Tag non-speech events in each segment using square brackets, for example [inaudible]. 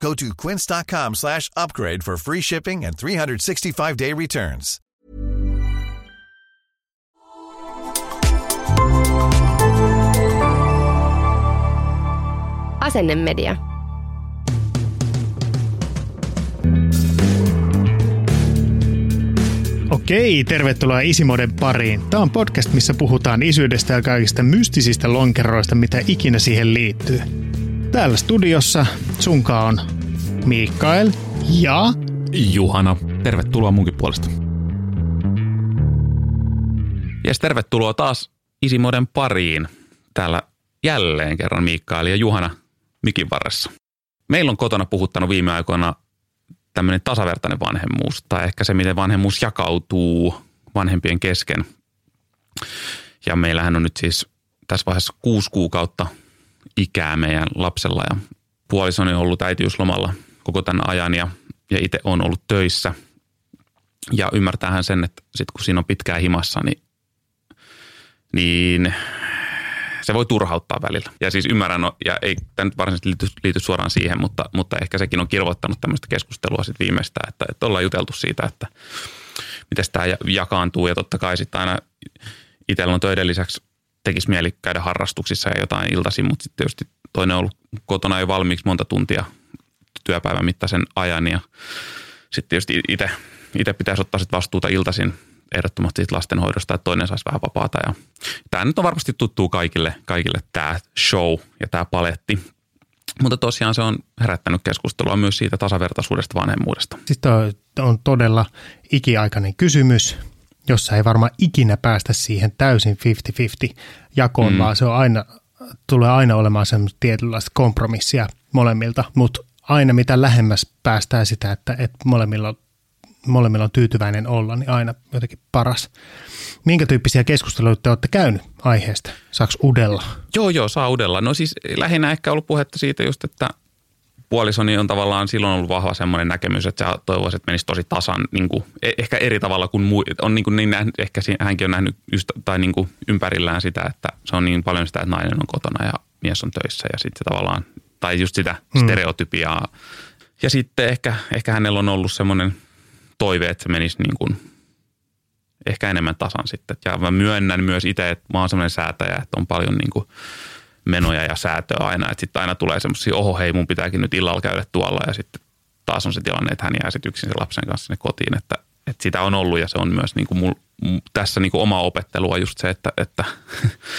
Go to quince.com slash upgrade for free shipping and 365-day returns. Asennemedia. Okei, tervetuloa Isimoden pariin. Tämä on podcast, missä puhutaan isyydestä ja kaikista mystisistä lonkeroista, mitä ikinä siihen liittyy. Täällä studiossa sunka on Mikael ja... Juhana, tervetuloa munkin puolesta. Jes, tervetuloa taas Isimoden pariin. Täällä jälleen kerran Mikael ja Juhana mikin varressa. Meillä on kotona puhuttanut viime aikoina tämmöinen tasavertainen vanhemmuus tai ehkä se, miten vanhemmuus jakautuu vanhempien kesken. Ja meillähän on nyt siis tässä vaiheessa kuusi kuukautta ikää meidän lapsella ja puolisoni on ollut äitiyslomalla koko tämän ajan ja, ja itse on ollut töissä. Ja ymmärtäähän sen, että sitten kun siinä on pitkään himassa, niin, niin se voi turhauttaa välillä. Ja siis ymmärrän, no, ja ei tämä nyt varsinaisesti liity, liity suoraan siihen, mutta, mutta ehkä sekin on kirvoittanut tämmöistä keskustelua sitten viimeistään, että, että ollaan juteltu siitä, että miten tämä jakaantuu ja totta kai sitten aina itsellä on töiden lisäksi tekisi mieli käydä harrastuksissa ja jotain iltaisin, mutta sitten tietysti toinen on ollut kotona jo valmiiksi monta tuntia työpäivän mittaisen ajan ja sitten tietysti itse, itse pitäisi ottaa sitten vastuuta iltaisin ehdottomasti siitä lastenhoidosta, että toinen saisi vähän vapaata. Ja tämä nyt on varmasti tuttuu kaikille, kaikille tämä show ja tämä paletti. Mutta tosiaan se on herättänyt keskustelua myös siitä tasavertaisuudesta vanhemmuudesta. Siis on todella ikiaikainen kysymys, jossa ei varmaan ikinä päästä siihen täysin 50-50 jakoon, mm. vaan se on aina, tulee aina olemaan semmoista tietynlaista kompromissia molemmilta, mutta aina mitä lähemmäs päästään sitä, että, että molemmilla molemmilla on tyytyväinen olla, niin aina jotenkin paras. Minkä tyyppisiä keskusteluita te olette käynyt aiheesta? Saaks udella? Joo, joo, saa udella. No siis lähinnä ehkä ollut puhetta siitä just, että puolisoni on tavallaan silloin ollut vahva semmoinen näkemys, että sä toivoisit, että menisi tosi tasan, niin kuin, e- ehkä eri tavalla kuin muu, on niin, kuin niin nähnyt, ehkä hänkin on nähnyt ystä, tai niin kuin ympärillään sitä, että se on niin paljon sitä, että nainen on kotona ja mies on töissä ja sitten tavallaan, tai just sitä hmm. stereotypiaa. Ja sitten ehkä, ehkä hänellä on ollut semmoinen toive, että se menisi niin kuin ehkä enemmän tasan sitten. Ja mä myönnän myös itse, että mä oon semmoinen säätäjä, että on paljon niin kuin menoja ja säätöä aina. Että sitten aina tulee semmoisia, oho hei, mun pitääkin nyt illalla käydä tuolla ja sitten taas on se tilanne, että hän jää sitten yksin sen lapsen kanssa sinne kotiin. Että, että sitä on ollut ja se on myös niin kuin mul, tässä niin kuin oma opettelua just se, että, että,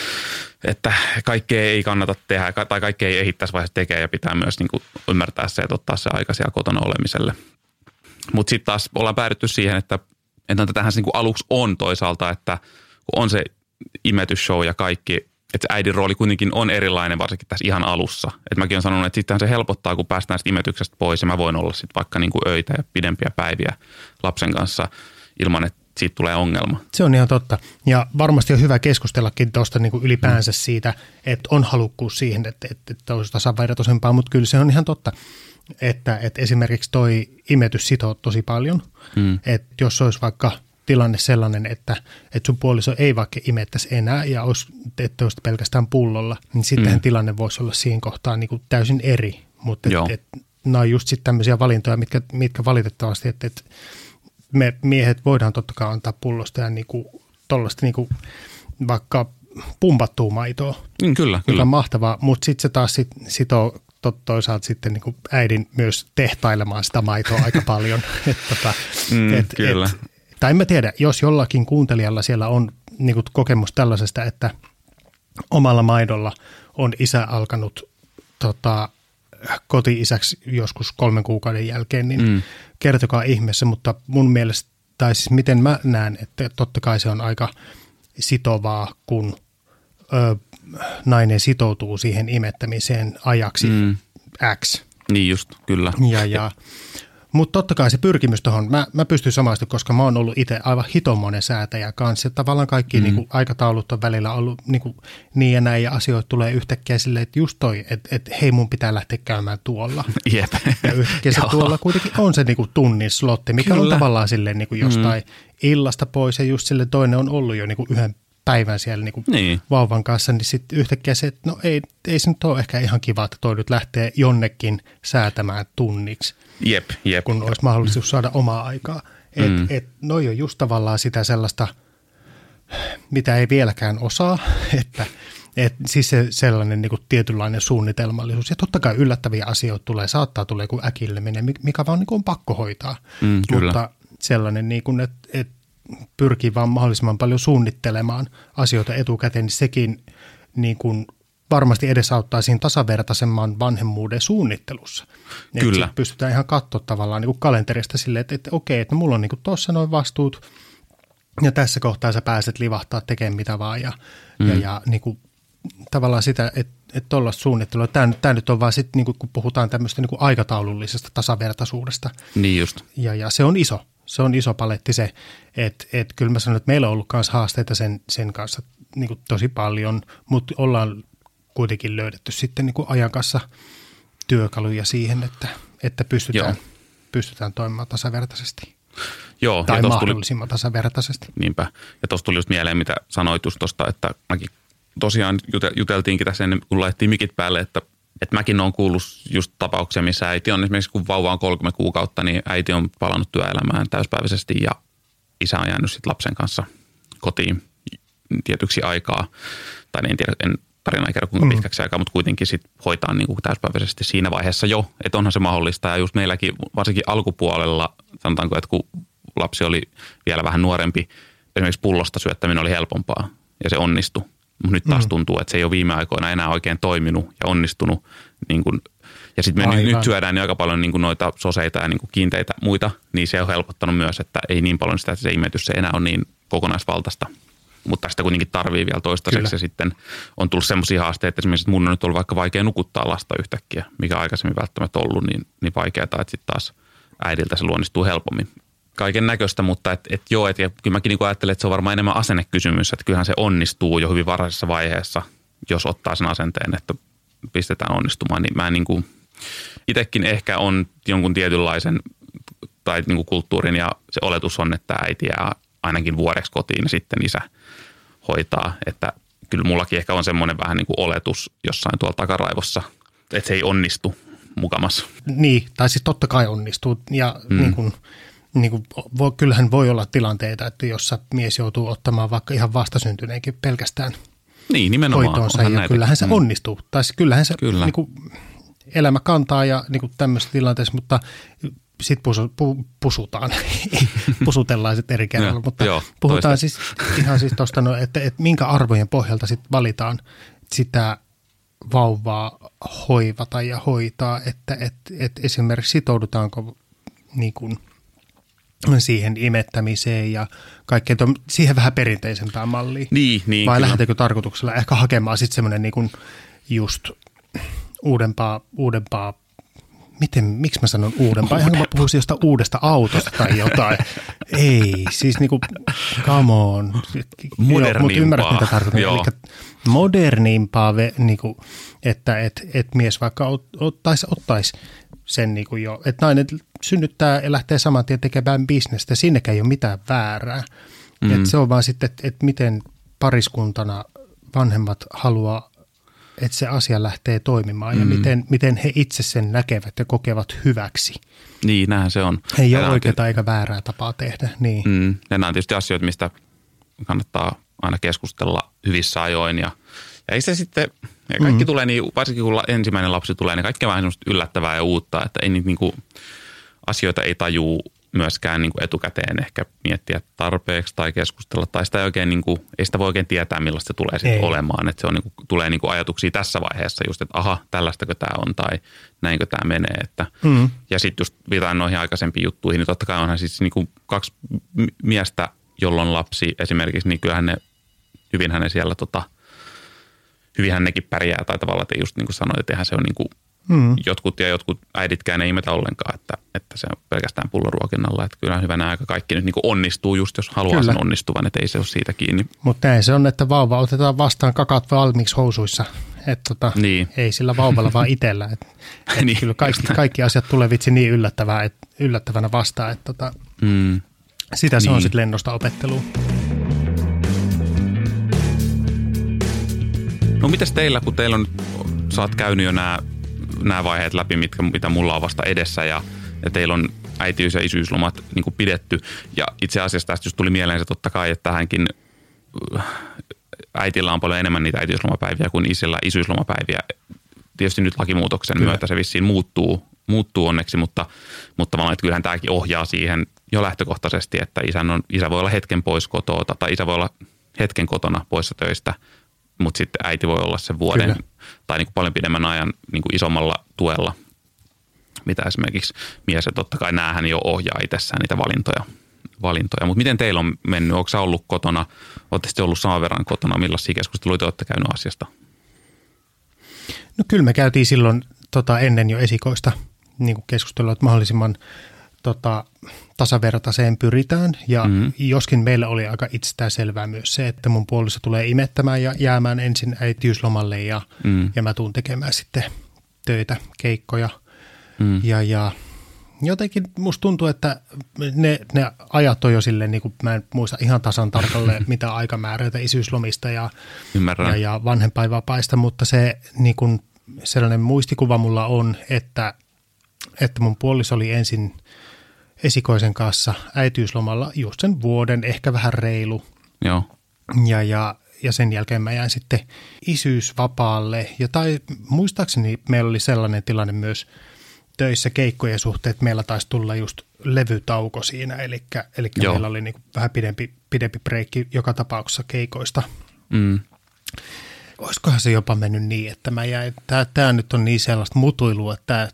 [laughs] että kaikkea ei kannata tehdä tai kaikkea ei ehdi tässä vaiheessa tekemään ja pitää myös niin kuin ymmärtää se, että ottaa se aika siellä kotona olemiselle. Mutta sitten taas ollaan päädytty siihen, että, että tätähän se niin aluksi on toisaalta, että kun on se imetysshow ja kaikki, että äidin rooli kuitenkin on erilainen varsinkin tässä ihan alussa. Et mäkin olen sanonut, että sittenhän se helpottaa, kun päästään imetyksestä pois ja mä voin olla sitten vaikka niin kuin öitä ja pidempiä päiviä lapsen kanssa ilman, että siitä tulee ongelma. Se on ihan totta. Ja varmasti on hyvä keskustellakin tuosta niin ylipäänsä mm. siitä, että on halukkuus siihen, että, että, että olisi tasavertaisempaa, mutta kyllä se on ihan totta, että, että esimerkiksi toi imetys sitoo tosi paljon. Mm. Että jos olisi vaikka tilanne sellainen, että, että sun puoliso ei vaikka imettäisi enää ja olisi, että olisi pelkästään pullolla, niin sittenhän mm. tilanne voisi olla siinä kohtaa niin kuin täysin eri. Mutta et, et, nämä on just sitten tämmöisiä valintoja, mitkä, mitkä valitettavasti, että et me miehet voidaan totta kai antaa pullosta ja niinku, tollaista niinku, vaikka pumpattua maitoa. Mm, kyllä, kyllä. on mahtavaa, mutta sitten se taas sit, sitoo to, toisaalta sitten niin kuin äidin myös tehtailemaan sitä maitoa aika paljon. [laughs] et, tota, mm, et, kyllä. Et, tai en mä tiedä, jos jollakin kuuntelijalla siellä on niin kuin kokemus tällaisesta, että omalla maidolla on isä alkanut tota, koti-isäksi joskus kolmen kuukauden jälkeen, niin mm. kertokaa ihmeessä, mutta mun mielestä, tai siis miten mä näen, että totta kai se on aika sitovaa, kun ö, nainen sitoutuu siihen imettämiseen ajaksi mm. X. Niin just, kyllä. Ja, ja, Mutta totta kai se pyrkimys tuohon, mä, mä pystyn samaistumaan, koska mä oon ollut itse aivan hitomonen säätäjä kanssa. Tavallaan kaikki mm. niin kuin, aikataulut on välillä ollut niin, kuin, niin ja näin ja asioita tulee yhtäkkiä silleen, että just toi, että, että hei mun pitää lähteä käymään tuolla. [laughs] Jep. Ja yhtäkkiä se tuolla kuitenkin on se niin kuin, tunnin slotti, mikä Kyllä. on tavallaan silleen niin kuin jostain mm. illasta pois ja just sille toinen on ollut jo niin kuin yhden päivän siellä niin kuin niin. vauvan kanssa, niin sitten yhtäkkiä se, että no ei, ei se nyt ole ehkä ihan kiva, että toi nyt lähtee jonnekin säätämään tunniksi. Jep, jep. Kun olisi mahdollisuus saada omaa aikaa. Et, mm. et, noi on just tavallaan sitä sellaista, mitä ei vieläkään osaa, [laughs] että et siis se sellainen niin kuin tietynlainen suunnitelmallisuus. Ja totta kai yllättäviä asioita tulee, saattaa tulla joku äkilleminen, mikä vaan niin kuin on pakko hoitaa. Mm, Mutta sellainen, niin kuin, että, että pyrkii vaan mahdollisimman paljon suunnittelemaan asioita etukäteen, niin sekin niin kuin varmasti edesauttaa siinä tasavertaisemman vanhemmuuden suunnittelussa. Kyllä. Että pystytään ihan katsoa tavallaan niin kuin kalenterista silleen, että, että okei, että mulla on niin tuossa noin vastuut, ja tässä kohtaa sä pääset livahtaa tekemään mitä vaan, ja, mm. ja, ja niin kuin, tavallaan sitä, että että tuollaista suunnittelua. Tämä, tämä nyt on vaan sitten, niin kun puhutaan tämmöistä niin kuin aikataulullisesta tasavertaisuudesta. Niin just. Ja, ja se on iso se on iso paletti se, että, että kyllä mä sanon, että meillä on ollut myös haasteita sen, sen kanssa niin kuin tosi paljon, mutta ollaan kuitenkin löydetty sitten niin kuin ajan kanssa työkaluja siihen, että, että pystytään, pystytään toimimaan tasavertaisesti. Joo, tai ja mahdollisimman tuli, tasavertaisesti. Niinpä. Ja tuosta tuli just mieleen, mitä sanoit just tuosta, että mäkin tosiaan juteltiinkin tässä ennen kuin laitettiin mikit päälle, että et mäkin olen kuullut just tapauksia, missä äiti on esimerkiksi kun vauva on 30 kuukautta, niin äiti on palannut työelämään täyspäiväisesti ja isä on jäänyt sitten lapsen kanssa kotiin tietyksi aikaa. Tai en tiedä, en tarina ei kerro kuinka mm. pitkäksi aikaa, mutta kuitenkin sit hoitaa niin kuin täyspäiväisesti siinä vaiheessa jo, että onhan se mahdollista. Ja just meilläkin varsinkin alkupuolella, sanotaanko, että kun lapsi oli vielä vähän nuorempi, esimerkiksi pullosta syöttäminen oli helpompaa ja se onnistui mutta nyt taas mm. tuntuu, että se ei ole viime aikoina enää oikein toiminut ja onnistunut. Niin kuin, ja sitten me Aivan. nyt syödään niin aika paljon niin kuin noita soseita ja niin kuin kiinteitä muita, niin se on helpottanut myös, että ei niin paljon sitä, että se imetys se enää on niin kokonaisvaltaista. Mutta sitä kuitenkin tarvii vielä toistaiseksi Kyllä. ja sitten on tullut sellaisia haasteita, että esimerkiksi mun on nyt ollut vaikka vaikea nukuttaa lasta yhtäkkiä, mikä aikaisemmin välttämättä ollut niin, niin vaikeaa, että sitten taas äidiltä se luonnistuu helpommin kaiken näköistä, mutta et, et joo, et, ja kyllä mäkin niin ajattelen, että se on varmaan enemmän asennekysymys, että kyllähän se onnistuu jo hyvin varhaisessa vaiheessa, jos ottaa sen asenteen, että pistetään onnistumaan, niin mä niin kuin, itsekin ehkä on jonkun tietynlaisen tai niin kuin kulttuurin ja se oletus on, että äiti jää ainakin vuodeksi kotiin ja sitten isä hoitaa, että kyllä mullakin ehkä on semmoinen vähän niin kuin oletus jossain tuolla takaraivossa, että se ei onnistu mukamassa. Niin, tai siis totta kai onnistuu ja mm. niin kuin – niin kuin, voi, kyllähän voi olla tilanteita, että jossa mies joutuu ottamaan vaikka ihan vastasyntyneenkin pelkästään niin, nimenomaan. hoitoonsa ja näitä. kyllähän se mm. onnistuu. Tai kyllähän se Kyllä. niin kuin, elämä kantaa ja niin kuin tämmöisessä tilanteessa, mutta sitten pusu, pu, pusutaan, [laughs] pusutellaan sitten eri kerralla, mutta joo, puhutaan toista. siis ihan siis tuosta, no, että, että minkä arvojen pohjalta sitten valitaan sitä vauvaa hoivata ja hoitaa, että, että, että esimerkiksi sitoudutaanko niin kuin – siihen imettämiseen ja kaikkeen tuon, siihen vähän perinteisempään malliin. Niin, niin Vai lähdetäänkö tarkoituksella ehkä hakemaan sitten semmoinen niin just uudempaa, uudempaa miten, miksi mä sanon uudempaa? Ihan mä puhuisin jostain uudesta autosta tai jotain. [laughs] Ei, siis niinku, come on. Modernimpaa. Mutta ymmärrät, mitä tarkoitan. Eli modernimpaa, niinku, että et, et mies vaikka ottaisi, ottaisi sen niin kuin jo, että nainen synnyttää ja lähtee saman tien tekemään bisnestä, sinnekään ei ole mitään väärää. Mm. Et se on vaan sitten, että, että miten pariskuntana vanhemmat haluaa, että se asia lähtee toimimaan mm. ja miten, miten he itse sen näkevät ja kokevat hyväksi. Niin, näinhän se on. Ei ole oikeaa eikä väärää tapaa tehdä. Niin. Mm. Ja nämä on tietysti asioita, mistä kannattaa aina keskustella hyvissä ajoin ja – ja ei se sitten, ja kaikki mm-hmm. tulee niin, varsinkin kun ensimmäinen lapsi tulee, niin kaikki on vähän yllättävää ja uutta, että ei niitä niin kuin, asioita ei tajuu myöskään niin kuin etukäteen ehkä miettiä tarpeeksi tai keskustella. Tai sitä ei, oikein, niin kuin, ei sitä voi oikein tietää, millaista se tulee sitten olemaan. Että se on, niin kuin, tulee niin kuin ajatuksia tässä vaiheessa just, että aha, tällaistakö tämä on tai näinkö tämä menee. Että, mm. Ja sitten just viitaan noihin aikaisempiin juttuihin, niin totta kai onhan siis niin kuin kaksi miestä, jolla on lapsi esimerkiksi, niin kyllähän ne, hyvinhän ne siellä tota – hyvinhän nekin pärjää tai tavallaan, että just niin kuin sanoit, että eihän se on niin kuin mm. jotkut ja jotkut äiditkään ei imetä ollenkaan, että, että se on pelkästään pulloruokinnalla. Että kyllä hyvänä aika kaikki nyt niin onnistuu just, jos haluaa kyllä. sen onnistuvan, että ei se ole siitä kiinni. Mutta näin se on, että vauva otetaan vastaan kakat valmiiksi housuissa. Että tota, niin. ei sillä vauvalla vaan itsellä. Et, [laughs] et niin, kyllä kaikki, kaikki asiat tulee vitsi niin yllättävää, et, yllättävänä vastaan, että tota, mm. sitä se niin. on sitten lennosta opettelua. No mitäs teillä, kun teillä on, sä oot käynyt jo nämä, nämä vaiheet läpi, mitkä, mitä mulla on vasta edessä ja, ja teillä on äitiys- ja isyyslomat niin kuin pidetty. Ja itse asiassa tästä just tuli mieleen se totta kai, että tähänkin äh, äitillä on paljon enemmän niitä äitiyslomapäiviä kuin isillä isyyslomapäiviä. Tietysti nyt lakimuutoksen Kyllä. myötä se vissiin muuttuu, muuttuu onneksi, mutta, mutta mä että kyllähän tämäkin ohjaa siihen jo lähtökohtaisesti, että isän on, isä voi olla hetken pois kotoa tai isä voi olla hetken kotona poissa töistä – mutta sitten äiti voi olla sen vuoden Kyllä. Tai niin kuin paljon pidemmän ajan niin kuin isommalla tuella, mitä esimerkiksi mies. Ja totta kai näähän jo ohjaa itsessään niitä valintoja. valintoja. Mutta miten teillä on mennyt? Sä ollut kotona? Olette ollut saman verran kotona? Millaisia keskusteluita olette käynyt asiasta? No kyllä me käytiin silloin tota, ennen jo esikoista niin keskustelua, että mahdollisimman tota, tasavertaiseen pyritään. Ja mm-hmm. joskin meillä oli aika itsestään selvää myös se, että mun puoliso tulee imettämään ja jäämään ensin äitiyslomalle ja, mm. ja mä tuun tekemään sitten töitä, keikkoja. Mm. Ja, ja jotenkin musta tuntuu, että ne, ne ajat on jo silleen, niin kuin mä en muista ihan tasan tarkalleen, [laughs] mitä aikamääräitä isyyslomista ja, ja, ja vanhempainvapaista, mutta se niin kuin sellainen muistikuva mulla on, että, että mun puoliso oli ensin – esikoisen kanssa äitiyslomalla just sen vuoden, ehkä vähän reilu. Joo. Ja, ja, ja sen jälkeen mä jäin sitten isyysvapaalle. Ja tai muistaakseni meillä oli sellainen tilanne myös töissä keikkojen suhteen, että meillä taisi tulla just levytauko siinä. Eli, eli meillä oli niin vähän pidempi, pidempi breikki joka tapauksessa keikoista. Mm. Olisikohan se jopa mennyt niin, että mä jäin, tämä nyt on niin sellaista mutuilua, että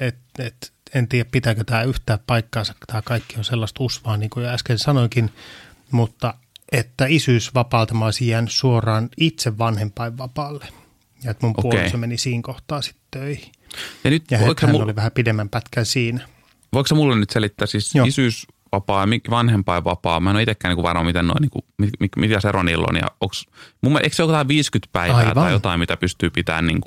et, et, en tiedä pitääkö tämä yhtään paikkaansa, tämä kaikki on sellaista usvaa, niin kuin jo äsken sanoinkin, mutta että isyysvapaalta mä olisin jäänyt suoraan itse vanhempainvapaalle. Ja että mun okay. puoliso meni siinä kohtaa sitten töihin. Ja, nyt, ja hän, hän oli vähän pidemmän pätkän siinä. Voiko sä mulle nyt selittää siis Joo. isyysvapaa ja vanhempainvapaa? Mä en ole itsekään niin varma, miten noin, niin kuin, mit, mitä se ero niillä on. Ja onks, mun, eikö se ole jotain 50 päivää Aivan. tai jotain, mitä pystyy pitämään niin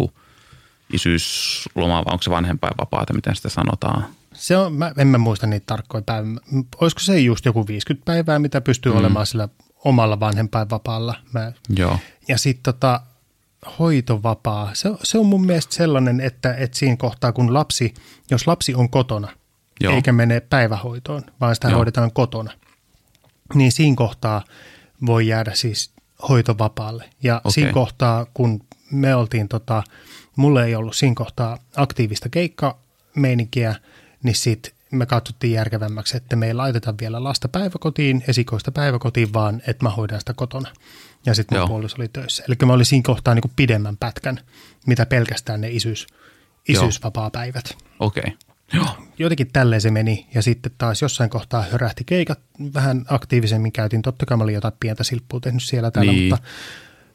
isyysloma vai onko se vanhempainvapaata, miten sitä sanotaan? Se on, mä, en mä muista niitä tarkkoja päivää. Olisiko se just joku 50 päivää, mitä pystyy mm. olemaan sillä omalla vanhempainvapaalla? Mä, Joo. Ja sitten tota, hoitovapaa, se, se on mun mielestä sellainen, että, että siinä kohtaa kun lapsi, jos lapsi on kotona, Joo. eikä mene päivähoitoon, vaan sitä Joo. hoidetaan kotona, niin siinä kohtaa voi jäädä siis hoitovapaalle. Ja okay. siinä kohtaa, kun me oltiin tota, mulle ei ollut siinä kohtaa aktiivista keikkameininkiä, niin sitten me katsottiin järkevämmäksi, että me ei laiteta vielä lasta päiväkotiin, esikoista päiväkotiin, vaan että mä hoidan sitä kotona. Ja sitten mun puoliso oli töissä. Eli mä olin siinä kohtaa niin kuin pidemmän pätkän, mitä pelkästään ne isyys, isyysvapaa-päivät. Okei. Okay. Joo. Jotenkin tälleen se meni. Ja sitten taas jossain kohtaa hörähti keikat. Vähän aktiivisemmin käytin. Totta kai mä olin jotain pientä silppua tehnyt siellä täällä, niin. mutta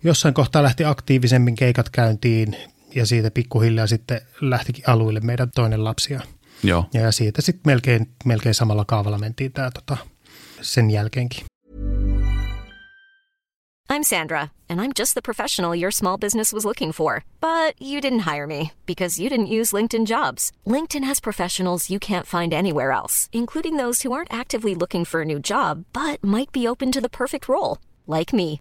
jossain kohtaa lähti aktiivisemmin keikat käyntiin ja siitä pikkuhiljaa sitten lähtikin aluille meidän toinen lapsia. Joo. Ja siitä sitten melkein, melkein samalla kaavalla mentiin tää, tota, sen jälkeenkin. I'm Sandra, and I'm just the professional your small business was looking for. But you didn't hire me because you didn't use LinkedIn jobs. LinkedIn has professionals you can't find anywhere else, including those who aren't actively looking for a new job, but might be open to the perfect role, like me.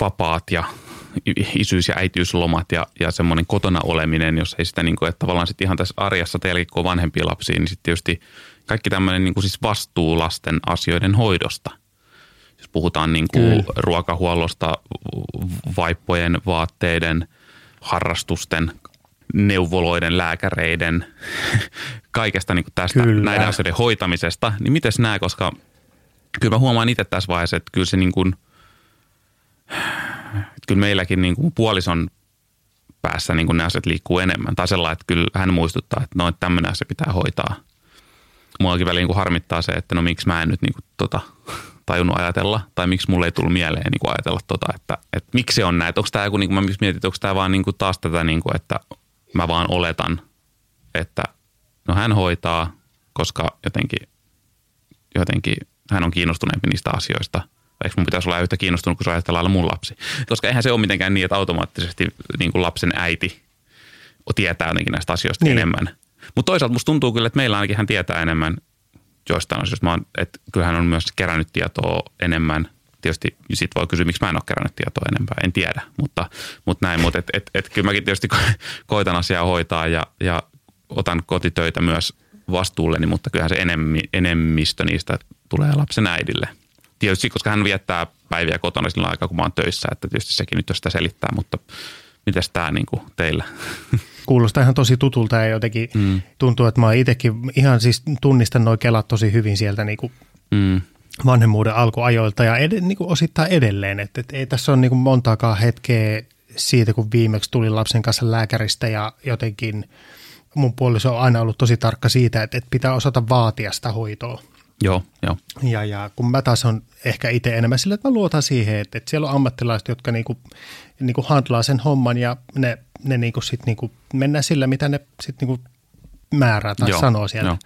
vapaat ja isyys- ja äitiyslomat ja, ja semmoinen kotona oleminen, jos ei sitä niin kuin, että tavallaan sitten ihan tässä arjessa teilläkin, kun on vanhempia lapsia, niin sitten tietysti kaikki tämmöinen niin kuin siis vastuu lasten asioiden hoidosta. Jos puhutaan niin kuin ruokahuollosta, vaippojen, vaatteiden, harrastusten, neuvoloiden, lääkäreiden, [laughs] kaikesta niin kuin tästä kyllä. näiden asioiden hoitamisesta, niin miten nämä, koska kyllä mä huomaan itse tässä vaiheessa, että kyllä se niin kuin, kyllä meilläkin niin kuin puolison päässä niin kuin ne asiat liikkuu enemmän. Tai sellainen, että kyllä hän muistuttaa, että no, että tämmöinen asia pitää hoitaa. Muakin väliin niin harmittaa se, että no miksi mä en nyt niin kuin, tota, tajunnut ajatella, tai miksi mulle ei tullut mieleen niin kuin ajatella tota, että, että miksi se on näin. Onko tämä joku, niin kuin mä mietin, että onko tämä vaan niin kuin taas tätä, niin kuin, että mä vaan oletan, että no hän hoitaa, koska jotenkin, jotenkin hän on kiinnostuneempi niistä asioista. Eikö mun pitäisi olla yhtä kiinnostunut, kun se ajatellaan mun lapsi? Koska eihän se ole mitenkään niin, että automaattisesti niin kuin lapsen äiti tietää jotenkin näistä asioista niin. enemmän. Mutta toisaalta musta tuntuu kyllä, että meillä ainakin hän tietää enemmän joistain asioista. Mä oon, että kyllähän on myös kerännyt tietoa enemmän – tietysti sit voi kysyä, miksi mä en ole kerännyt tietoa enempää, en tiedä, mutta, mutta näin, mutta et, et, et, kyllä mäkin tietysti [laughs] koitan asiaa hoitaa ja, ja otan kotitöitä myös vastuulleni, mutta kyllähän se enemmi, enemmistö niistä tulee lapsen äidille. Tietysti, koska hän viettää päiviä kotona sillä aikaa, kun mä oon töissä, että tietysti sekin nyt sitä selittää, mutta miten tämä niin kuin teillä? [laughs] Kuulostaa ihan tosi tutulta ja jotenkin mm. tuntuu, että mä itsekin ihan siis tunnistan nuo kelat tosi hyvin sieltä niin kuin mm vanhemmuuden alkuajoilta ja ed, niin kuin osittain edelleen. Että, että ei tässä ole niin kuin montaakaan hetkeä siitä, kun viimeksi tulin lapsen kanssa lääkäristä ja jotenkin mun puoliso on aina ollut tosi tarkka siitä, että, että pitää osata vaatia sitä hoitoa. Joo, joo. Ja, ja kun mä taas on ehkä itse enemmän sillä, että mä luotan siihen, että, että siellä on ammattilaiset, jotka niinku, niinku handlaa sen homman ja ne, ne niinku sit niinku mennään sillä, mitä ne sit niinku määrää tai joo, sanoo siellä. Joo.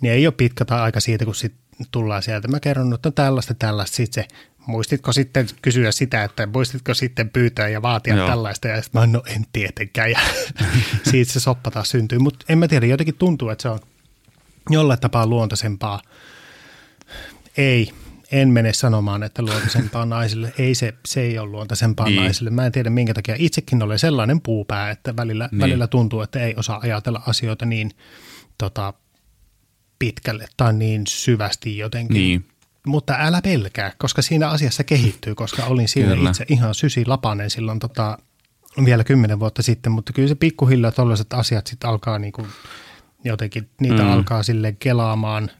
Niin ei ole pitkä aika siitä, kun sit tullaan sieltä. Mä kerron, että on tällaista, tällaista. Sitten se, muistitko sitten kysyä sitä, että muistitko sitten pyytää ja vaatia Joo. tällaista? Ja sitten mä no en tietenkään. Ja [laughs] siitä se soppa taas syntyy. Mutta en mä tiedä, jotenkin tuntuu, että se on jollain tapaa luontaisempaa. Ei, en mene sanomaan, että luontaisempaa [laughs] naisille. Ei se, se ei ole luontaisempaa niin. naisille. Mä en tiedä minkä takia. Itsekin olen sellainen puupää, että välillä, niin. välillä tuntuu, että ei osaa ajatella asioita niin tota, pitkälle tai niin syvästi jotenkin. Niin. Mutta älä pelkää, koska siinä asiassa kehittyy, koska olin siinä kyllä. itse ihan sysi lapanen silloin tota, vielä kymmenen vuotta sitten, mutta kyllä se pikkuhiljaa tällaiset asiat sitten alkaa niin kuin jotenkin, niitä mm. alkaa sille kelaamaan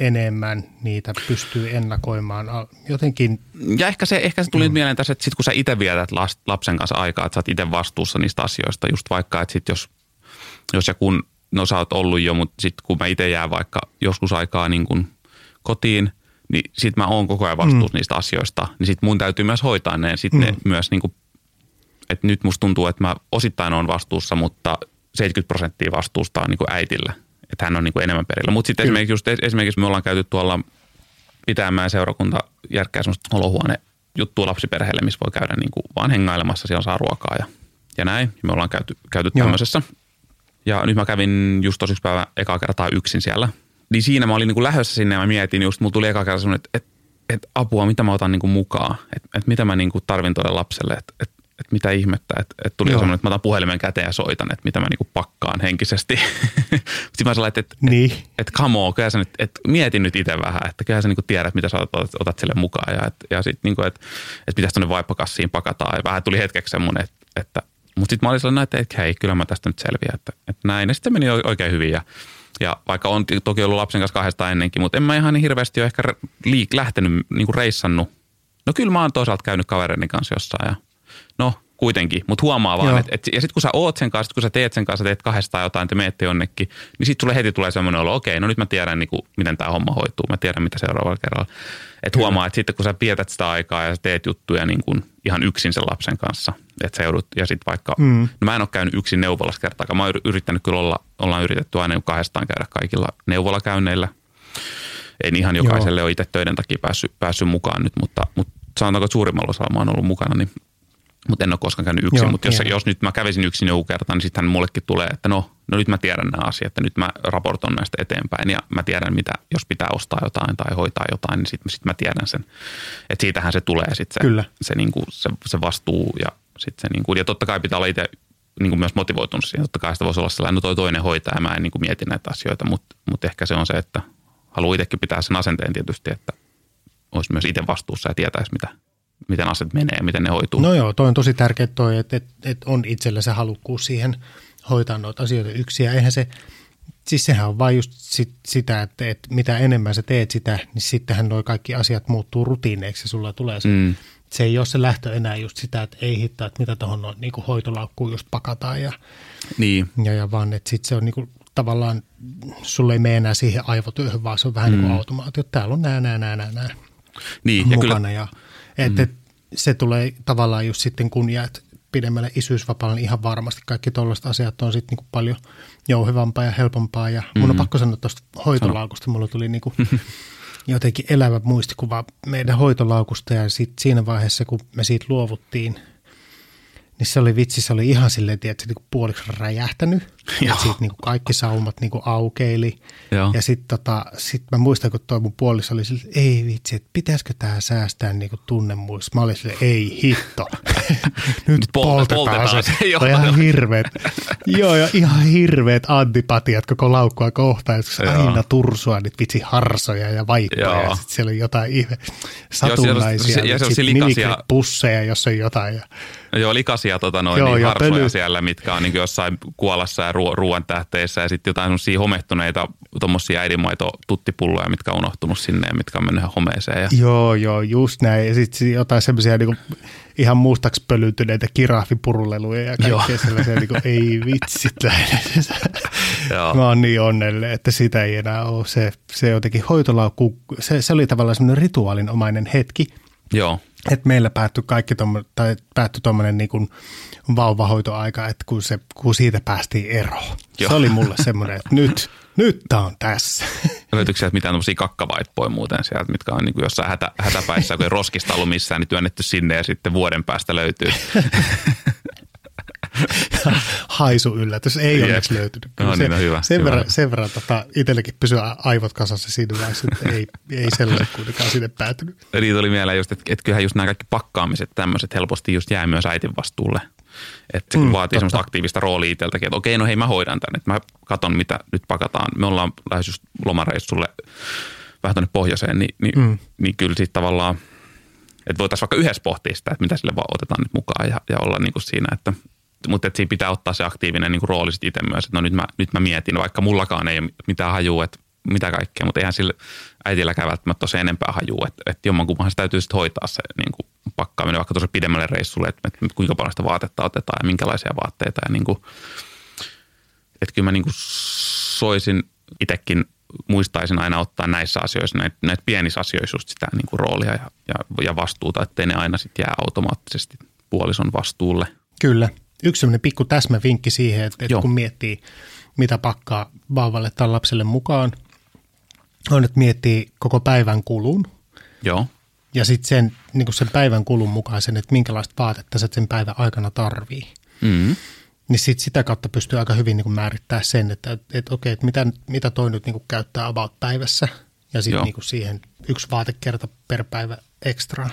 enemmän, niitä pystyy ennakoimaan jotenkin. Ja ehkä se, ehkä se tuli mm. mieleen tässä, että sit kun sä itse vietät lapsen kanssa aikaa, että sä oot itse vastuussa niistä asioista, just vaikka, että sit jos, jos ja kun no sä oot ollut jo, mutta sitten kun mä itse jään vaikka joskus aikaa niin kuin kotiin, niin sitten mä oon koko ajan vastuussa mm. niistä asioista, niin sitten mun täytyy myös hoitaa ne. Sitten mm. ne myös niin kuin, että nyt musta tuntuu, että mä osittain on vastuussa, mutta 70 prosenttia vastuusta on niin kuin äitillä. Että hän on niin kuin enemmän perillä. Mutta sitten esimerkiksi, just, esimerkiksi me ollaan käyty tuolla pitämään seurakunta järkkää semmoista olohuone juttua lapsiperheelle, missä voi käydä niin kuin vaan hengailemassa, siellä saa ruokaa ja, ja näin. Me ollaan käyty, käyty tämmöisessä. Ja nyt mä kävin just tosiksi päivä ekaa kertaa yksin siellä. Niin siinä mä olin niin kuin lähdössä sinne ja mä mietin just, mulla tuli eka kerta semmoinen, että, että, että apua, mitä mä otan niin kuin mukaan. Että, että mitä mä niin kuin tarvin tuolle lapselle, että, että, että mitä ihmettä. Että, että tuli semmoinen, että mä otan puhelimen käteen ja soitan, että mitä mä niin kuin pakkaan henkisesti. [laughs] Sitten mä sanoin, että, että, niin. että, että come on, kyllä sä nyt, että mietin nyt itse vähän, että kyllä sä niin kuin tiedät, mitä sä otat, otat sille mukaan. Ja, että, ja sitten niin kuin, että, että pitäisi tuonne vaippakassiin pakataan. Ja vähän tuli hetkeksi semmoinen, että, että mutta sitten mä olin sellainen, että, että hei, kyllä mä tästä nyt selviän, että, että näin. Ja sitten meni oikein hyvin ja, ja vaikka on toki ollut lapsen kanssa kahdesta ennenkin, mutta en mä ihan niin hirveästi ole ehkä liik- lähtenyt, niin kuin reissannut. No kyllä mä oon toisaalta käynyt kavereiden kanssa jossain ja no kuitenkin, mutta huomaa vaan, että et, ja sitten kun sä oot sen kanssa, kun sä teet sen kanssa, teet kahdestaan jotain, te menette jonnekin, niin sitten sulle heti tulee semmoinen olo, okei, no nyt mä tiedän, niin kuin, miten tämä homma hoituu, mä tiedän, mitä seuraavalla kerralla. Että huomaa, että sitten kun sä pietät sitä aikaa ja sä teet juttuja niin kuin ihan yksin sen lapsen kanssa, että sä joudut, ja sitten vaikka, mm. no mä en ole käynyt yksin neuvolassa kertaakaan, mä oon yrittänyt kyllä olla, ollaan yritetty aina kahdestaan käydä kaikilla neuvolakäynneillä. En ihan jokaiselle Joo. ole itse töiden takia päässyt, päässyt mukaan nyt, mutta, mutta sanotaanko, että suurimmalla osalla mä oon ollut mukana, niin mutta en ole koskaan käynyt yksin. Joo, Mutta jos, jos nyt mä kävisin yksin joku kerta, niin sittenhän mullekin tulee, että no, no nyt mä tiedän nämä asiat, että nyt mä raportoin näistä eteenpäin ja mä tiedän, mitä, jos pitää ostaa jotain tai hoitaa jotain, niin sitten sit mä tiedän sen. Että siitähän se tulee sitten se, Kyllä. se, niinku, se, se vastuu ja sitten se niinku, ja totta kai pitää olla itse niinku myös motivoitunut siihen. Totta kai sitä voisi olla sellainen, no toi toinen hoitaa ja mä en niinku mieti näitä asioita, mutta mut ehkä se on se, että haluaa itsekin pitää sen asenteen tietysti, että olisi myös itse vastuussa ja tietäisi, mitä, miten asiat menee ja miten ne hoituu. No joo, toi on tosi tärkeä toi, että, että, että on itsellä se halukkuus siihen hoitaa noita asioita yksin. Ja eihän se, siis sehän on vain just sit, sitä, että, että mitä enemmän sä teet sitä, niin sittenhän nuo kaikki asiat muuttuu rutiineiksi ja sulla tulee se, mm. se ei ole se lähtö enää just sitä, että ei hittaa, että mitä tuohon on, niin hoitolaukkuun just pakataan ja, Niin, ja, ja vaan, että sitten se on niin kuin, tavallaan, sulle ei mene enää siihen aivotyöhön, vaan se on vähän mm. niin kuin automaatio. Täällä on nää, nää, nää, nää, niin. Ja mukana. kyllä, Ja, et, mm. se tulee tavallaan just sitten, kun jäät pidemmälle isyysvapaalle, niin ihan varmasti kaikki tuollaiset asiat on sitten niinku paljon jouhevampaa ja helpompaa. Ja mm. mun on pakko sanoa tuosta hoitolaukusta, mulla tuli niinku [laughs] jotenkin elävä muistikuva meidän hoitolaukusta ja sit siinä vaiheessa, kun me siitä luovuttiin, niin se oli vitsi, se oli ihan silleen, että se niinku puoliksi räjähtänyt. Ja siitä niinku kaikki saumat niinku aukeili. Joo. Ja sitten tota, sit mä muistan, kun toi mun puoliso oli silleen, ei vitsi, että pitäisikö tää säästää niinku tunnemuissa. Mä olin silleen, ei hitto. [laughs] Nyt pol- poltetaan, poltetaan se. se, joo. Ihan hirveet. [laughs] Joo, ja ihan hirveet antipatiat koko laukkua kohtaan. se Joo. aina tursua niitä vitsi harsoja ja vaippoja. Ja Joo. sitten siellä on jotain ihme siellä on- satunnaisia. ja se on sit likaisia- pusseja, jos on jotain. Ja, Joo, likaisia tota, noin, Joo, niin ja harsoja pöly- siellä, mitkä on niin jossain kuolassa ja ruo- ruoan tähteissä ja sitten jotain semmoisia homehtuneita tuommoisia äidinmaito-tuttipulloja, mitkä on unohtunut sinne ja mitkä on mennyt homeeseen. Ja, Joo, joo, just näin. Ja sitten jotain semmoisia niinku ihan mustaksi pölytyneitä kirahvipuruleluja ja kaikkea sellaisia, niinku, [laughs] ei vitsit. Joo. Mä oon niin onnellinen, että sitä ei enää ole. Se, se jotenkin hoitolaukku, se, se oli tavallaan semmoinen rituaalinomainen hetki, Joo, että meillä päättyi kaikki tommo, tai päättyi tuommoinen niin vauvahoitoaika, että kun, se, kun siitä päästiin eroon. Joo. Se oli mulle semmoinen, että nyt, nyt tää on tässä. löytyykö sieltä mitään tämmöisiä kakkavaippoja muuten sieltä, mitkä on niin kuin jossain hätä, hätäpäissä, kun ei roskista ollut missään, niin työnnetty sinne ja sitten vuoden päästä löytyy. [laughs] [laughs] haisu yllätys. Ei Jep. onneksi löytynyt. No se, niin, no hyvä, sen hyvä. verran, sen verran tota, itsellekin pysyy aivot kasassa siinä vaiheessa, että ei, ei sellainen kuitenkaan sinne päätynyt. Eli tuli mieleen just, että, että kyllähän just nämä kaikki pakkaamiset tämmöiset helposti just jää myös äitin vastuulle. Että se mm, vaatii semmoista aktiivista roolia itseltäkin, että okei, no hei mä hoidan tämän, että mä katon mitä nyt pakataan. Me ollaan lähes just lomareissulle vähän tuonne pohjoiseen, niin, niin, mm. niin kyllä sitten tavallaan, että voitaisiin vaikka yhdessä pohtia sitä, että mitä sille vaan otetaan nyt mukaan ja, ja olla niin kuin siinä, että mutta että siinä pitää ottaa se aktiivinen niin rooli itse myös, että no nyt mä, nyt mä mietin, vaikka mullakaan ei ole mitään hajua, että mitä kaikkea, mutta eihän sillä äitilläkään välttämättä se enempää hajua, että, että jommankumman se täytyy sitten hoitaa se niin kuin pakkaaminen vaikka tuossa pidemmälle reissulle, että, että kuinka paljon sitä vaatetta otetaan ja minkälaisia vaatteita ja niin kuin, että kyllä mä niin kuin soisin itsekin muistaisin aina ottaa näissä asioissa, näitä, näitä pienissä asioissa just sitä niin kuin roolia ja, ja, ja vastuuta, ettei ne aina sitten jää automaattisesti puolison vastuulle. Kyllä. Yksi sellainen pikku täsmävinkki siihen, että, että kun miettii, mitä pakkaa vauvalle tai lapselle mukaan, on, että miettii koko päivän kulun. Joo, ja sitten sen, niin sen päivän kulun mukaan sen, että minkälaista vaatetta sä sen päivän aikana tarvii. mm, Niin sit sitä kautta pystyy aika hyvin niin määrittää sen, että, että, että okei, että mitä, mitä toi nyt niin käyttää about päivässä. Ja sitten niin siihen yksi vaatekerta per päivä ekstra,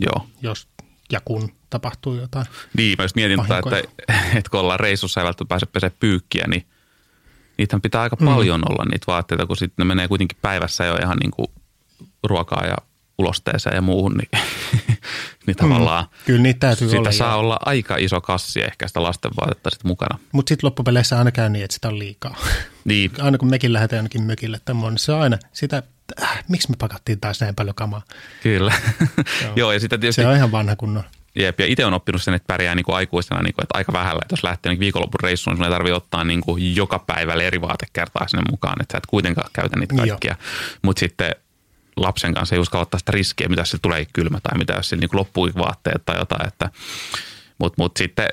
joo. jos ja kun tapahtuu jotain. Niin, mä just mietin, että, että kun ollaan reissussa ja välttämättä pääse pesee pyykkiä, niin niitähän pitää aika mm. paljon olla niitä vaatteita, kun sitten ne menee kuitenkin päivässä jo ihan niin kuin ruokaa ja ulosteeseen ja muuhun, niin, [laughs] niin tavallaan Kyllä niitä täytyy sitä olla. saa ja- olla aika iso kassi ehkä sitä lasten vaatetta sitten mukana. Mutta sitten loppupeleissä aina käy niin, että sitä on liikaa. Niin, aina kun mekin lähdetään jonnekin mökille muualle, niin se on aina sitä, äh, miksi me pakattiin taas näin paljon kamaa. kyllä. Joo. [laughs] Joo, ja sitten tietysti Se on ihan vanha kunnon. Jep, ja itse on oppinut sen, että pärjää niin kuin aikuisena niin kuin, että aika vähällä. Että jos lähtee niin viikonlopun reissuun, niin sun ei tarvitse ottaa niin kuin joka päivälle eri vaatekertaa sinne mukaan, että sä et kuitenkaan käytä niitä kaikkia. Mutta sitten lapsen kanssa ei uskalla ottaa sitä riskiä, mitä se tulee kylmä tai mitä jos niin loppuu vaatteet tai jotain. Että, mutta mut sitten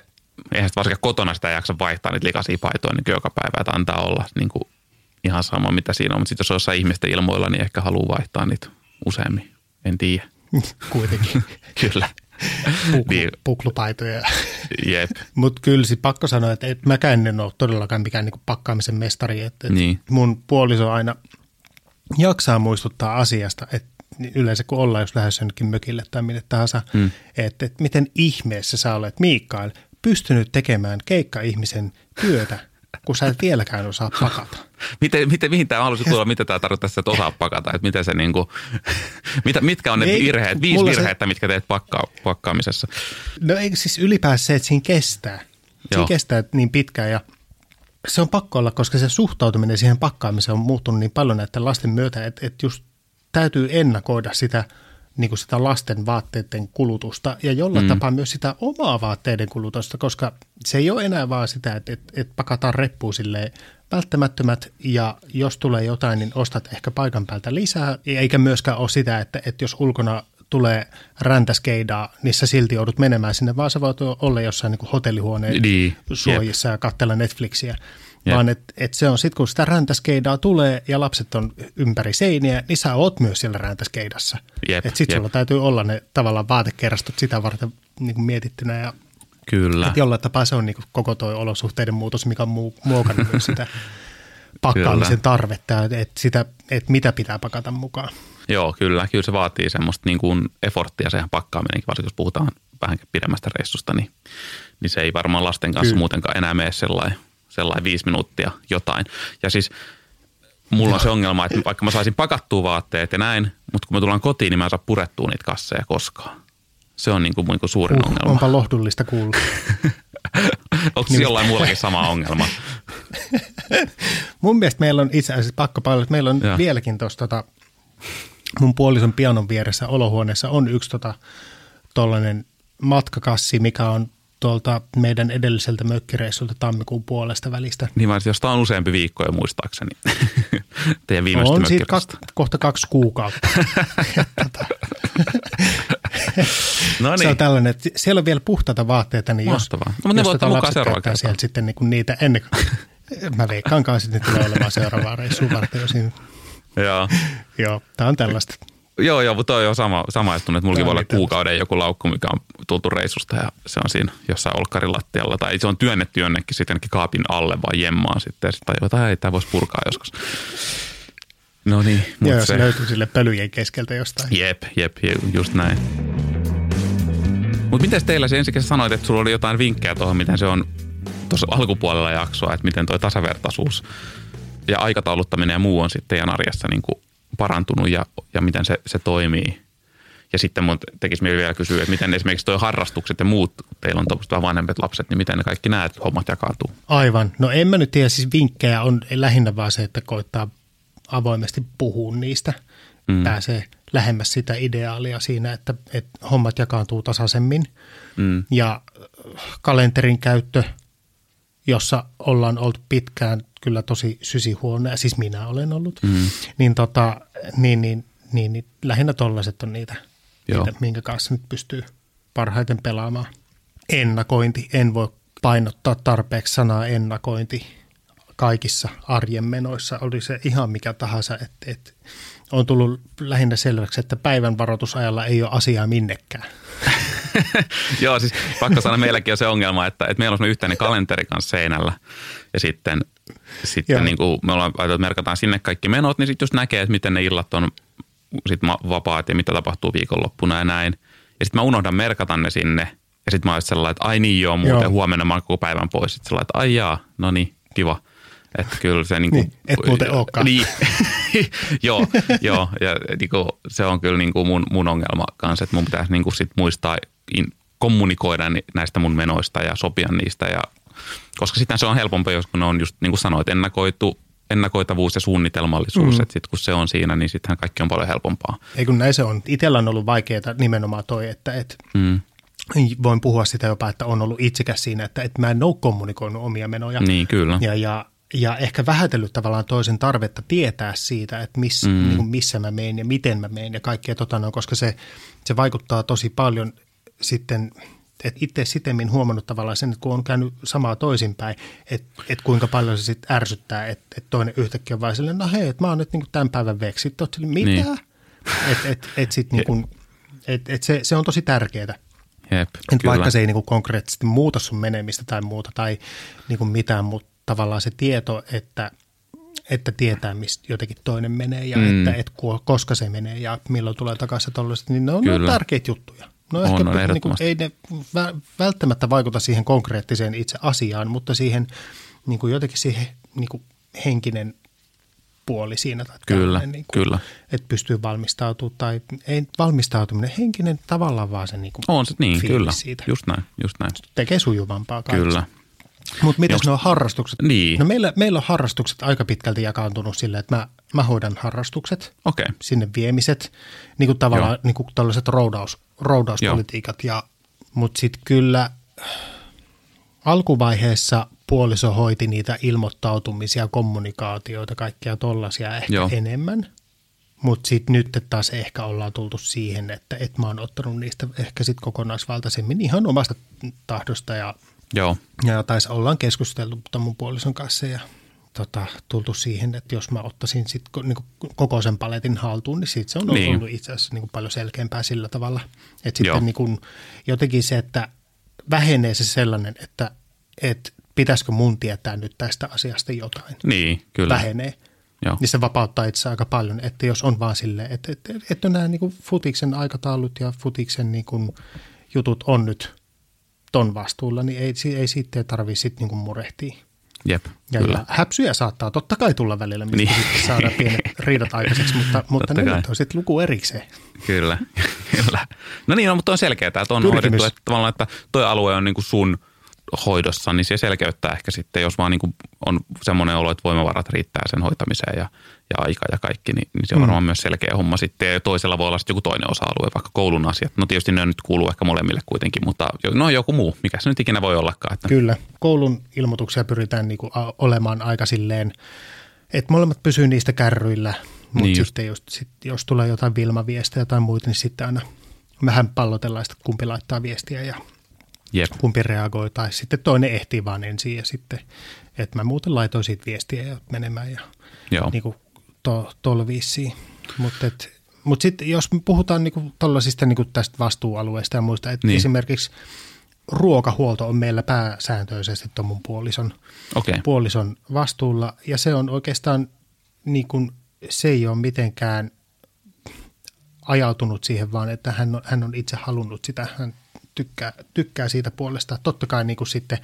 eihän sitä varsinkaan kotona sitä jaksa vaihtaa niitä likaisia paitoja niin joka päivä, että antaa olla niin kuin ihan sama mitä siinä on. Mutta sitten jos on jossain ihmisten ilmoilla, niin ehkä haluaa vaihtaa niitä useammin. En tiedä. [laughs] Kuitenkin. [laughs] Kyllä. Puklu, Niin. puklupaitoja. Jep. [laughs] Mutta kyllä sit pakko sanoa, että et mäkään en ole todellakaan mikään niinku pakkaamisen mestari. Et, et Niin. Mun puoliso aina jaksaa muistuttaa asiasta, että yleensä kun ollaan jos lähdössä jonnekin mökille tai minne tahansa, mm. että et miten ihmeessä sä olet Miikkail pystynyt tekemään keikka-ihmisen työtä, kun sä et vieläkään osaa pakata. [laughs] Miten, miten, mihin tämä halusi tulla, mitä tämä tarkoittaa, että osaa pakata, että miten se niinku, [laughs] mitä, mitkä on ne Ei, virheet, viisi mulla se- mitkä teet pakka, pakkaamisessa. No eikö siis ylipäänsä se, että siinä kestää. Siinä Joo. kestää niin pitkään ja se on pakko olla, koska se suhtautuminen siihen pakkaamiseen on muuttunut niin paljon näiden lasten myötä, että, että just täytyy ennakoida sitä, niin kuin sitä lasten vaatteiden kulutusta ja jollain mm. tapaa myös sitä omaa vaatteiden kulutusta, koska se ei ole enää vaan sitä, että, että, että pakataan reppuun silleen välttämättömät ja jos tulee jotain, niin ostat ehkä paikan päältä lisää, eikä myöskään ole sitä, että, että jos ulkona tulee räntäskeidaa, niin sä silti joudut menemään sinne, vaan sä voit olla jossain niin kuin hotellihuoneen Niin, suojissa ja katsella Netflixiä. Jep. Vaan että et se on sitten, kun sitä räntäskeidaa tulee ja lapset on ympäri seiniä, niin sä oot myös siellä räntäskeidassa. Että sitten sulla täytyy olla ne tavallaan vaatekerrastot sitä varten niin kuin mietittynä ja Kyllä. et jollain tapaa se on niin kuin koko tuo olosuhteiden muutos, mikä on muokannut myös sitä [laughs] pakkaamisen Kyllä. tarvetta, että et sitä, että mitä pitää pakata mukaan. Joo, kyllä. Kyllä se vaatii semmoista niin kuin efforttia sehän pakkaaminenkin, varsinkin jos puhutaan vähän pidemmästä reissusta, niin, niin se ei varmaan lasten kanssa Kyllä. muutenkaan enää mene sellainen, sellainen viisi minuuttia jotain. Ja siis mulla on se ongelma, että vaikka mä saisin pakattua vaatteet ja näin, mutta kun me tullaan kotiin, niin mä en saa purettua niitä kasseja koskaan. Se on niin kuin, niin kuin suurin Uh, ongelma. onpa lohdullista kuulla. [laughs] Onko niin. jollain muullakin sama ongelma? [laughs] Mun mielestä meillä on itse asiassa pakko paljon, että meillä on Joo. vieläkin tuossa tota, mun puolison pianon vieressä olohuoneessa on yksi tota, tollainen matkakassi, mikä on tuolta meidän edelliseltä mökkireissulta tammikuun puolesta välistä. Niin vaan, jos tämä on useampi viikko jo muistaakseni. [laughs] Teidän viimeistä on siitä mökkirasta. kak, kohta kaksi kuukautta. [laughs] Tota, No Se on niin. tällainen, että siellä on vielä puhtaita vaatteita, niin jos, Mahtavaa. No, mutta ne jos tota lapset käyttää sieltä sitten niin kuin niitä ennen kuin, [laughs] mä veikkaan kanssa, että ne tulee olemaan seuraavaa reissua varten. jo siinä. Joo. Joo, tämä on tällaista. Joo, joo, mutta toi on sama, sama juttu, että mullakin voi olla niin kuukauden joku laukku, mikä on tultu reissusta ja se on siinä jossain olkkarin lattialla. Tai se on työnnetty jonnekin sitten kaapin alle vaan jemmaan sitten ja sitten että ei, tämä voisi purkaa joskus. No niin, Ja mutta jos se löytyy sille pölyjen keskeltä jostain. jep, jep, jep, just näin. Mutta miten teillä se sä sanoit, että sulla oli jotain vinkkejä tuohon, miten se on tuossa alkupuolella jaksoa, että miten tuo tasavertaisuus ja aikatauluttaminen ja muu on sitten teidän arjessa niin kuin parantunut ja, ja miten se, se toimii. Ja sitten mun tekisi mieli vielä kysyä, että miten esimerkiksi tuo harrastukset ja muut, teillä on vähän vanhemmat lapset, niin miten ne kaikki näet hommat jakautuu? Aivan. No en mä nyt tiedä, siis vinkkejä on lähinnä vaan se, että koittaa avoimesti puhua niistä. Mm. Pääsee lähemmäs sitä ideaalia siinä, että, että hommat jakaantuu tasaisemmin. Mm. Ja kalenterin käyttö, jossa ollaan oltu pitkään kyllä tosi sysihuone, siis minä olen ollut, mm. niin, tota, niin, niin, niin, niin lähinnä tollaiset on niitä, Joo. niitä, minkä kanssa nyt pystyy parhaiten pelaamaan. Ennakointi, en voi painottaa tarpeeksi sanaa ennakointi kaikissa arjen menoissa, oli se ihan mikä tahansa, että, että on tullut lähinnä selväksi, että päivän varoitusajalla ei ole asiaa minnekään. [laughs] [laughs] Joo, siis pakko sanoa, meilläkin on se ongelma, että, että meillä on semmoinen yhteinen kalenteri kanssa seinällä ja sitten, sitten Joo. niin kuin me ollaan että merkataan sinne kaikki menot, niin sitten just näkee, että miten ne illat on sit vapaat ja mitä tapahtuu viikonloppuna ja näin. Ja sitten mä unohdan merkata ne sinne ja sitten mä oon sellainen, että ai niin joo, muuten Joo. huomenna mä oon koko päivän pois. Sitten sellainen, että ai jaa, no niin, kiva. Että kyllä se niin kuin, Niin, et muuten olekaan. Niin, [laughs] [laughs] joo, joo, ja niin kuin, se on kyllä niin kuin mun, mun ongelma kanssa, että mun pitäisi niin kuin sit muistaa in, kommunikoida ni- näistä mun menoista ja sopia niistä, ja, koska sitten se on helpompi, jos kun ne on just niin kuin sanoit, ennakoitu, ennakoitavuus ja suunnitelmallisuus, mm. että sitten kun se on siinä, niin sittenhän kaikki on paljon helpompaa. Ei kun näin se on. Itellä on ollut vaikeaa nimenomaan toi, että, että Mm. voin puhua sitä jopa, että on ollut itsekäs siinä, että, että mä en ole kommunikoinut omia menoja. Niin, kyllä. Ja, ja, ja ehkä vähätellyt tavallaan toisen tarvetta tietää siitä, että miss, mm. niin kuin missä mä menen ja miten mä menen ja kaikkea tota noin, koska se, se vaikuttaa tosi paljon sitten, että itse sitemmin huomannut tavallaan sen, että kun on käynyt samaa toisinpäin, että, että kuinka paljon se sitten ärsyttää, että, että toinen yhtäkkiä on vaan silleen, no hei, että mä oon nyt niin kuin tämän päivän veksi. Sitten oot silleen, mitä? Niin. Että et, et sit [laughs] niin kuin, et, et se, se on tosi tärkeää. Jep, Et kyllä. vaikka se ei niinku konkreettisesti muuta sun menemistä tai muuta tai niinku mitään, mutta tavallaan se tieto, että, että tietää, mistä jotenkin toinen menee ja Mm. että et, ku- koska se menee ja milloin tulee takaisin tollaset, niin ne on, Kyllä. tärkeitä juttuja. No On, ehkä on niinku, ehdottomasti. ei ne vä- välttämättä vaikuta siihen konkreettiseen itse asiaan, mutta siihen niinku jotenkin siihen niinku henkinen puoli siinä. Tai Kyllä, tällainen niinku, kyllä. Että pystyy valmistautumaan tai ei valmistautuminen, henkinen tavallaan vaan se niinku On se niin, kyllä. siitä. Just näin, just näin. tekee sujuvampaa kaikista. Kyllä. Mutta ne on harrastukset? Niin. No meillä, meillä on harrastukset aika pitkälti jakaantunut sillä, että mä, mä hoidan harrastukset, Okei. sinne viemiset, niin kuin tavallaan Joo. niin kuin tällaiset roudaus, roudauspolitiikat. Ja, mutta sitten kyllä alkuvaiheessa puoliso hoiti niitä ilmoittautumisia, kommunikaatioita, kaikkia tollaisia ehkä Joo. enemmän. Mutta sitten nyt taas ehkä ollaan tultu siihen, että et mä oon ottanut niistä ehkä sitten kokonaisvaltaisemmin ihan omasta tahdosta ja Joo, ja taisi ollaan keskusteltu mun puolison kanssa ja tota, tultu siihen, että jos mä ottaisin sit ko, niin koko sen paletin haltuun, niin siitä se on Niin. ollut itse asiassa niin paljon selkeämpää sillä tavalla. Että Joo. sitten niin kuin, jotenkin se, että vähenee se sellainen, että, että pitäisikö mun tietää nyt tästä asiasta jotain, niin, kyllä. vähenee. Joo. Niin se vapauttaa itse aika paljon, että jos on vaan silleen, että, että, että nämä niin futiksen aikataulut ja futiksen niin kuin jutut on nyt ton vastuulla, niin ei, ei siitä tarvitse sitten niin murehtia. Jep, Ja, kyllä. ja häpsyjä saattaa totta kai tulla välillä, mistä Niin. sitten saadaan pienet [laughs] riidat aikaiseksi, mutta, mutta ne on sitten luku erikseen. Kyllä, [laughs] kyllä. No niin, no, mutta on selkeää, että on Pyrkimys. hoidettu, että tavallaan, että toi alue on niin kuin sun hoidossa, niin se selkeyttää ehkä sitten, jos vaan niin kuin on semmoinen olo, että voimavarat riittää sen hoitamiseen ja, ja aika ja kaikki, niin, niin se on Mm. varmaan myös selkeä homma sitten. Ja toisella voi olla sitten joku toinen osa-alue, vaikka koulun asiat. No tietysti ne nyt kuuluu ehkä molemmille kuitenkin, mutta no joku muu, mikä se nyt ikinä voi ollakaan. Että, Kyllä. Koulun ilmoituksia pyritään niinku a- olemaan aika silleen, että molemmat pysyy niistä kärryillä, mutta Niin niin just. sitten just, sit, jos tulee jotain Vilma-viestejä tai muita, niin sitten aina vähän pallotellaan sitä, kumpi laittaa viestiä ja Jep, kumpi reagoi. Tai sitten toinen ehtii vaan ensin ja sitten, että mä muuten laitoin siitä viestiä ja menemään ja joo, niin kuin to, tuolla viisiin. Mutta mut sitten jos me puhutaan niinku tollasista niinku tästä vastuualueesta ja muista, että Niin. esimerkiksi ruokahuolto on meillä pääsääntöisesti tuon mun puolison, okei, puolison vastuulla ja se on oikeastaan niin kuin, se ei ole mitenkään ajautunut siihen, vaan että hän on, hän on itse halunnut sitä, hän tykkää, tykkää siitä puolesta. Totta kai niin kuin sitten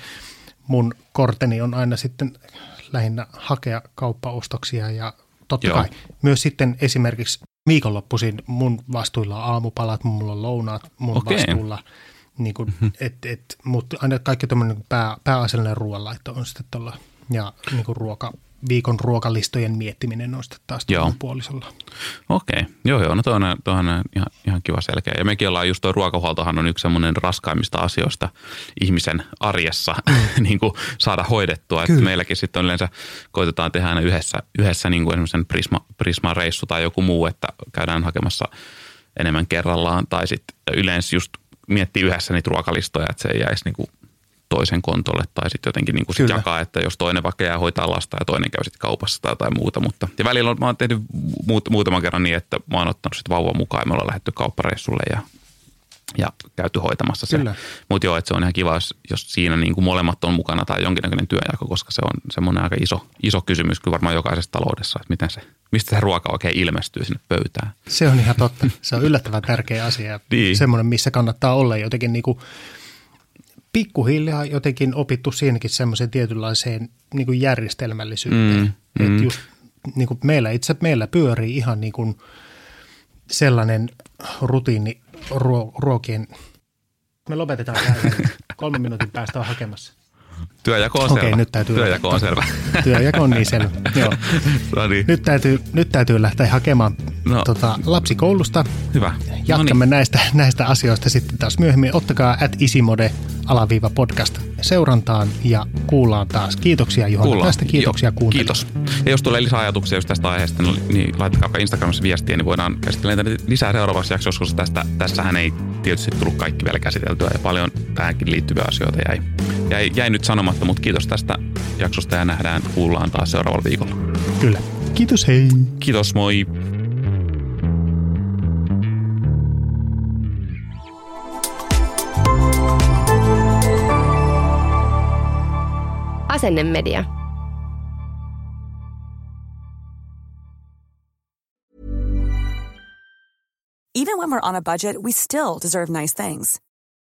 mun korteni on aina sitten lähinnä hakea kauppaostoksia ja totta Joo. Kai myös sitten esimerkiksi viikonloppuisin mun vastuilla on aamupalat, mulla on lounaat mun Okei. vastuulla. Niin kuin, et, et, mutta aina kaikki tämmöinen pää, pääasiallinen ruoanlaitto on sitten tuolla ja niin kuin ruoka, viikon ruokalistojen miettiminen on sitten taas Joo. puolisolla. Okei, joo joo, no toi on, toi on ihan, ihan kiva selkeä. Ja mekin ollaan just toi ruokahuoltohan on yksi semmoinen raskaimmista asioista ihmisen arjessa [laughs] niin kuin saada hoidettua. Että meilläkin sitten yleensä koitetaan tehdä aina yhdessä, yhdessä niin kuin esimerkiksi Prisma, Prisma-reissu tai joku muu, että käydään hakemassa enemmän kerrallaan. Tai sitten yleensä just miettii yhdessä niitä ruokalistoja, että se ei jäisi niin kuin toisen kontolle tai sitten jotenkin niin kuin sit Kyllä. jakaa, että jos toinen vaikka jää hoitaa lasta ja toinen käy sitten kaupassa tai jotain muuta. Mutta, ja välillä on, mä oon tehnyt muut, muutaman kerran niin, että mä oon ottanut sitten vauvan mukaan ja me ollaan lähdetty kauppareissulle ja, ja käyty hoitamassa se. Mutta joo, että se on ihan kiva, jos, jos siinä niin kuin molemmat on mukana tai jonkinnäköinen työjako, koska se on semmoinen aika iso, iso kysymys kyllä varmaan jokaisessa taloudessa, että miten se, mistä se ruoka oikein ilmestyy sinne pöytään. Se on ihan totta. Se on yllättävän tärkeä asia ja Niin. semmoinen, missä kannattaa olla jotenkin niin kuin pikkuhiljaa jotenkin opittu siinäkin semmoiseen tietynlaiseen niin kuin järjestelmällisyyteen. Mm, Mm, mm. just niin kuin meillä itse meillä pyörii ihan niin kuin sellainen rutiini ruo, ruokien. Me lopetetaan tämä. [laughs] Kolmen minuutin päästä on hakemassa. Työjako on Okei, selvä. nyt täytyy Työjako on selvä. Työjako on niin selvä. [laughs] Joo. no niin, Nyt täytyy, nyt täytyy lähteä hakemaan No. tota, lapsikoulusta. hyvä. Jatkamme no niin. näistä, näistä asioista sitten taas myöhemmin. Ottakaa at isimode alaviiva podcast seurantaan ja kuullaan taas. Kiitoksia Juhana Kuullaan. tästä. Kiitoksia Joo, kuuntelijoille. Kiitos. Ja jos tulee lisää ajatuksia just tästä aiheesta, niin, niin laittakaa Instagramissa viestiä, niin voidaan käsitellä niitä lisää seuraavassa jaksossa, koska tästä, tässähän ei tietysti tullut kaikki vielä käsiteltyä ja paljon tähänkin liittyviä asioita jäi, jäi, jäi nyt sanomatta, mutta kiitos tästä jaksosta ja nähdään, kuullaan taas seuraavalla viikolla. Kyllä. Kiitos, hei. Kiitos, moi. Asennemedia. Even when we're on a budget, we still deserve nice things.